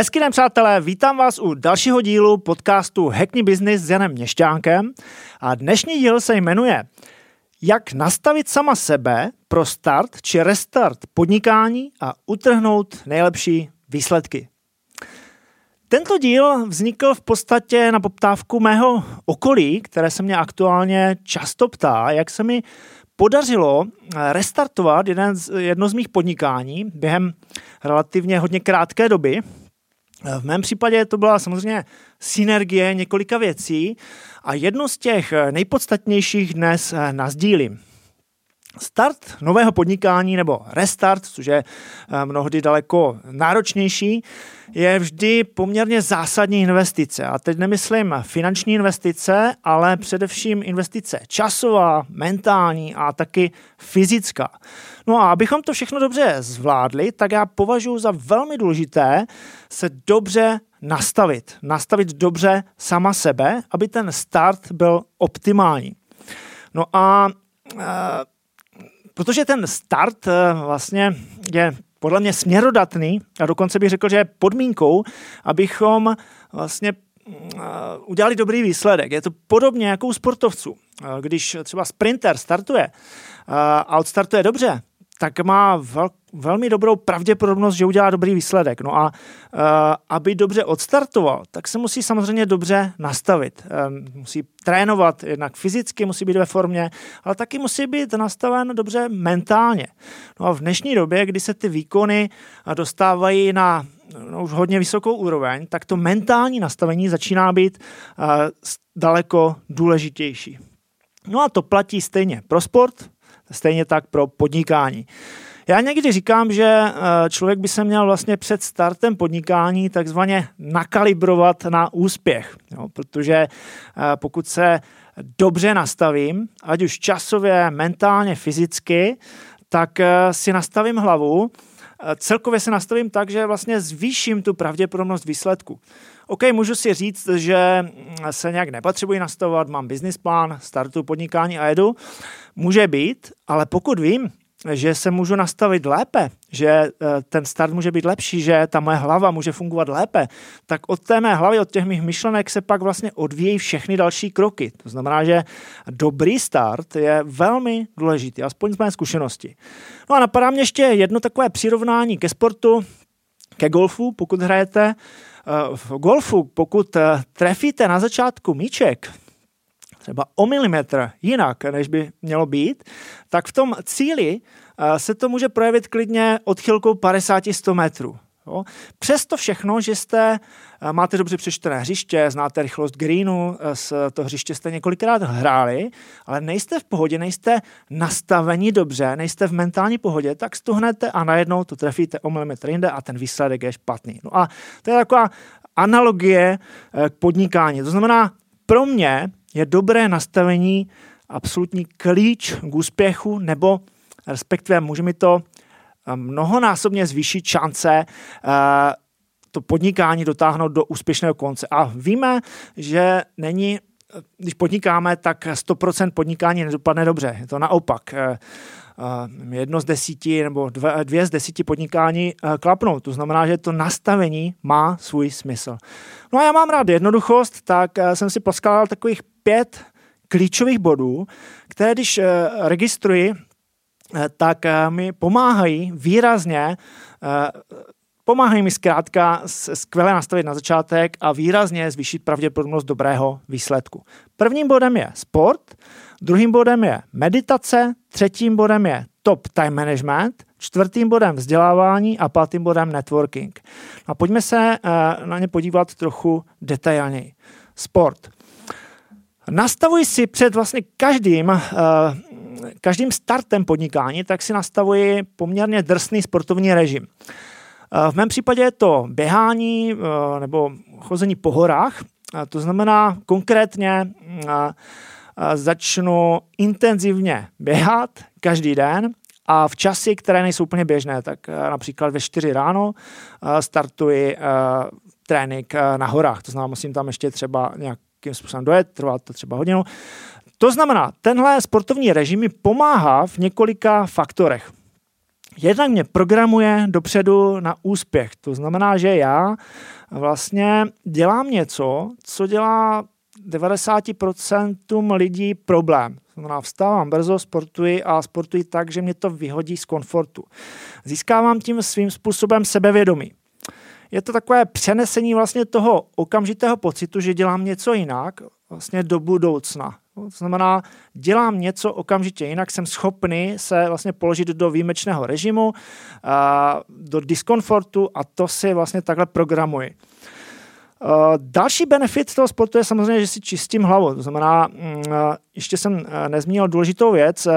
Hezký den, přátelé, vítám vás u dalšího dílu podcastu Hackney Business s Janem Měšťánkem a dnešní díl se jmenuje Jak nastavit sama sebe pro start či restart podnikání a utrhnout nejlepší výsledky. Tento díl vznikl v podstatě na poptávku mého okolí, které se mě aktuálně často ptá, jak se mi podařilo restartovat jeden z, jedno z mých podnikání během relativně hodně krátké doby, v mém případě to byla samozřejmě synergie několika věcí a jedno z těch nejpodstatnějších dnes eh, nazdílím. Start nového podnikání nebo restart, což je eh, mnohdy daleko náročnější, je vždy poměrně zásadní investice. A teď nemyslím finanční investice, ale především investice časová, mentální a taky fyzická. No a abychom to všechno dobře zvládli, tak já považuji za velmi důležité se dobře nastavit. Nastavit dobře sama sebe, aby ten start byl optimální. No a e, protože ten start e, vlastně je podle mě směrodatný a dokonce bych řekl, že je podmínkou, abychom vlastně mm, udělali dobrý výsledek. Je to podobně jako u sportovců. Když třeba sprinter startuje a odstartuje dobře, tak má vel, velmi dobrou pravděpodobnost, že udělá dobrý výsledek. No a uh, aby dobře odstartoval, tak se musí samozřejmě dobře nastavit. Um, musí trénovat jednak fyzicky, musí být ve formě, ale taky musí být nastaven dobře mentálně. No a v dnešní době, kdy se ty výkony dostávají na no, už hodně vysokou úroveň, tak to mentální nastavení začíná být uh, daleko důležitější. No a to platí stejně pro sport, Stejně tak pro podnikání. Já někdy říkám, že eh, člověk by se měl vlastně před startem podnikání takzvaně nakalibrovat na úspěch, jo, protože eh, pokud se dobře nastavím, ať už časově, mentálně, fyzicky, tak eh, si nastavím hlavu, celkově se nastavím tak, že vlastně zvýším tu pravděpodobnost výsledku. OK, můžu si říct, že se nějak nepotřebuji nastavovat, mám business plán, startu podnikání a jedu. Může být, ale pokud vím, že se můžu nastavit lépe, že eh, ten start může být lepší, že ta moje hlava může fungovat lépe, tak od té mé hlavy, od těch mých myšlenek se pak vlastně odvíjí všechny další kroky. To znamená, že dobrý start je velmi důležitý, aspoň z mé zkušenosti. No a napadá mě ještě jedno takové přirovnání ke sportu, ke golfu, pokud hrajete. Eh, v golfu, pokud eh, trefíte na začátku míček, třeba o milimetr jinak, než by mělo být, tak v tom cíli eh, se to může projevit klidně odchylkou 50-100 metrů. Jo. Přesto všechno, že jste, máte dobře přečtené hřiště, znáte rychlost greenu, z toho hřiště jste několikrát hráli, ale nejste v pohodě, nejste nastaveni dobře, nejste v mentální pohodě, tak stuhnete a najednou to trefíte o milimetr jinde a ten výsledek je špatný. No a to je taková analogie k podnikání. To znamená, pro mě je dobré nastavení absolutní klíč k úspěchu, nebo respektive může mi to mnohonásobně zvýšit šance eh, to podnikání dotáhnout do úspěšného konce. A víme, že není, když podnikáme, tak 100% podnikání nedopadne dobře. Je to naopak. Eh, eh, jedno z desíti nebo dvě, z desíti podnikání klapnou. To znamená, že to nastavení má svůj smysl. No a já mám rád jednoduchost, tak jsem si poskladal takových pět klíčových bodů, které když registruji Eh, tak eh, mi pomáhají výrazně eh, pomáhají mi zkrátka skvěle nastavit na začátek a výrazně zvýšit pravděpodobnost dobrého výsledku. Prvním bodem je sport, druhým bodem je meditace, třetím bodem je top time management, čtvrtým bodem vzdělávání a pátým bodem networking. A pojďme se na ně podívat trochu detailněji. Sport. Nastavuji si před vlastně každým každým startem podnikání, tak si nastavuji poměrně drsný sportovní režim. Eh, v mém případě je to běhání eh, nebo chození po horách. To znamená konkrétně eh, začnu intenzivně běhat každý den a v časy, které nejsou úplně běžné, tak například ve 4 ráno startuji trénink na horách. To znamená, musím tam ještě třeba nějakým způsobem dojet, trvá to třeba hodinu. To znamená, tenhle sportovní režim mi pomáhá v několika faktorech. jednak mě programuje dopředu na úspěch. To znamená, že já vlastně dělám něco, co dělá 90% lidí problém. To znamená, vstávám brzo, sportuji a sportuji tak, že mě to vyhodí z komfortu. Získávám tím svým způsobem sebevědomí. Je to takové přenesení vlastně toho okamžitého pocitu, že dělám něco jinak, vlastně do budoucna. To znamená, dělám něco okamžitě jinak, jsem schopný se vlastně položit do výjimečného režimu, do diskomfortu a to si vlastně takhle programuji. Uh, další benefit toho sportu je samozřejmě, že si čistím hlavu. To znamená, uh, ještě jsem uh, nezmínil důležitou věc.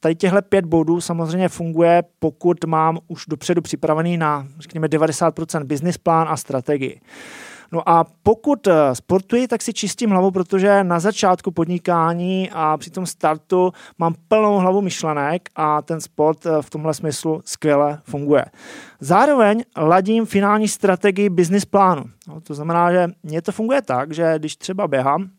Tady těchto pět bodů samozřejmě funguje, pokud mám už dopředu připravený na, řekněme, 90% business plán a strategii. No a pokud eh, sportuji, tak si čistím hlavu, protože na začátku podnikání a při tom startu mám plnou hlavu myšlenek a ten sport eh, v tomhle smyslu skvěle funguje. Zároveň ladím finální strategii business plánu. No, to znamená, že mně to funguje tak, že když třeba běhám,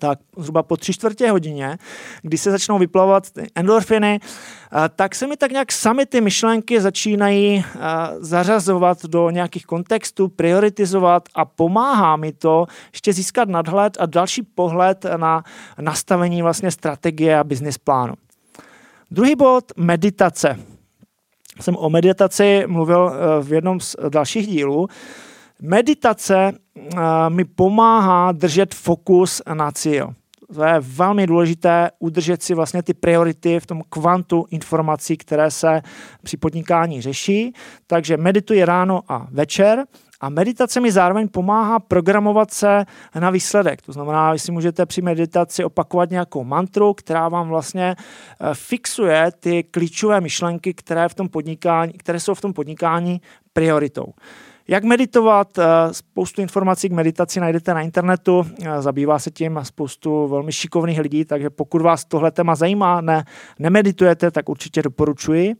tak zhruba po tři čtvrtě hodině, kdy se začnou vyplavovat endorfiny, eh, tak se mi tak nějak sami ty myšlenky začínají zařazovat do nějakých kontextů, prioritizovat a pomáhá mi to ještě získat nadhled a další pohled na nastavení vlastně strategie a business plánu. Druhý bod, meditace. Jsem o meditaci mluvil eh, v jednom z dalších dílů. Meditace mi pomáhá držet fokus na cíl. To je velmi důležité udržet si vlastně ty priority v tom kvantu informací, které se při podnikání řeší. Takže medituji ráno a večer a meditace mi zároveň pomáhá programovat se na výsledek. To znamená, že si můžete při meditaci opakovat nějakou mantru, která vám vlastně eh, fixuje ty klíčové myšlenky, které, v tom podnikání, které jsou v tom podnikání prioritou. Jak meditovat? Eh, spoustu informací k meditaci najdete na internetu, eh, zabývá se tím spoustu velmi šikovných lidí, takže pokud vás tohle téma zajímá, ne, nemeditujete, tak určitě doporučuji.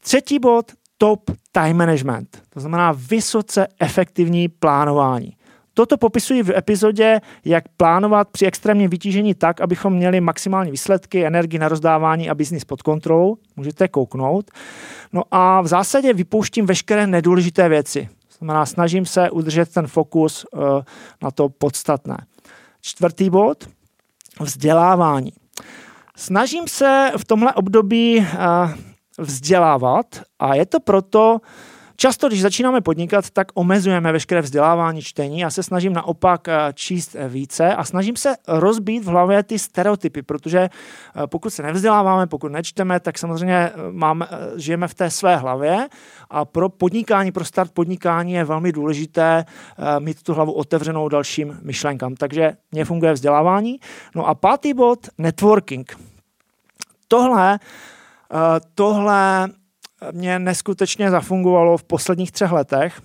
Třetí bod, top time management, to znamená vysoce efektivní plánování. Toto popisuji v epizodě, jak plánovat při extrémním vytížení tak, abychom měli maximální výsledky, energii na rozdávání a biznis pod kontrolou. Můžete kouknout. No a v zásadě vypouštím veškeré nedůležité věci. Znamená, snažím se udržet ten fokus uh, na to podstatné. Čtvrtý bod, vzdělávání. Snažím se v tomhle období uh, vzdělávat a je to proto, Často, když začínáme podnikat, tak omezujeme veškeré vzdělávání čtení. Já se snažím naopak eh, číst více a snažím se rozbít v hlavě ty stereotypy, protože eh, pokud se nevzděláváme, pokud nečteme, tak samozřejmě eh, máme, žijeme v té své hlavě a pro podnikání, pro start podnikání je velmi důležité mít tu hlavu otevřenou dalším myšlenkám. Takže mně funguje vzdělávání. No a pátý bod, networking. Tohle, tohle mě neskutečně zafungovalo v posledních třech letech.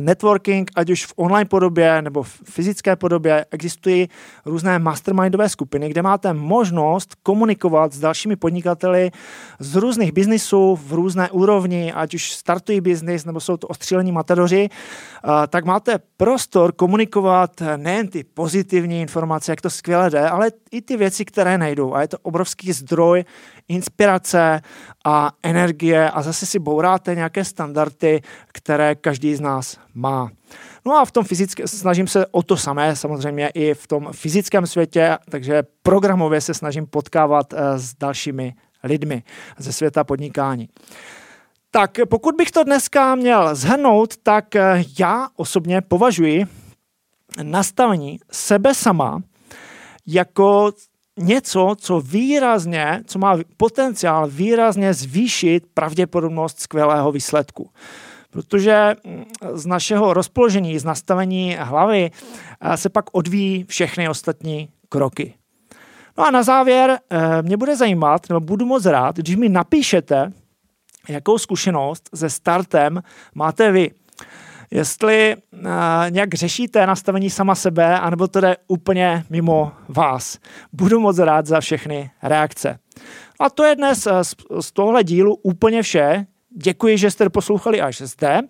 Networking, ať už v online podobě nebo v fyzické podobě, existují různé mastermindové skupiny, kde máte možnost komunikovat s dalšími podnikateli z různých biznisů v různé úrovni, ať už startují biznis nebo jsou to ostřílení matadoři, tak máte prostor komunikovat nejen ty pozitivní informace, jak to skvěle jde, ale i ty věci, které nejdou. A je to obrovský zdroj inspirace a energie a zase si bouráte nějaké standardy, které každý z nás má. No a v tom fyzickém, snažím se o to samé, samozřejmě i v tom fyzickém světě, takže programově se snažím potkávat eh, s dalšími lidmi ze světa podnikání. Tak pokud bych to dneska měl zhrnout, tak eh, já osobně považuji nastavení sebe sama jako něco, co výrazně, co má potenciál výrazně zvýšit pravděpodobnost skvělého výsledku. Protože mm, z našeho rozpoložení, z nastavení hlavy eh, se pak odvíjí všechny ostatní kroky. No a na závěr eh, mě bude zajímat, nebo budu moc rád, když mi napíšete, jakou zkušenost se startem máte vy jestli uh, nějak řešíte nastavení sama sebe, anebo to jde úplně mimo vás. Budu moc rád za všechny reakce. A to je dnes z, z tohle dílu úplně vše. Děkuji, že jste poslouchali až zde.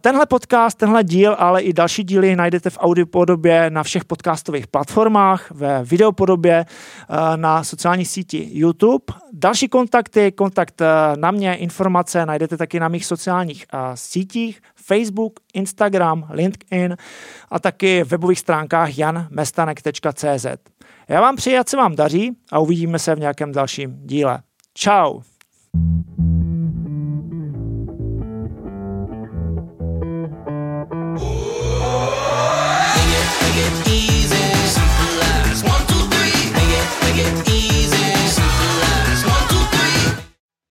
Tenhle podcast, tenhle díl, ale i další díly najdete v audiopodobě na všech podcastových platformách, ve videopodobě na sociální síti YouTube. Další kontakty, kontakt na mě, informace najdete taky na mých sociálních sítích, Facebook, Instagram, LinkedIn a taky webových stránkách janmestanek.cz. Já vám přeji, ať se vám daří a uvidíme se v nějakém dalším díle. Ciao.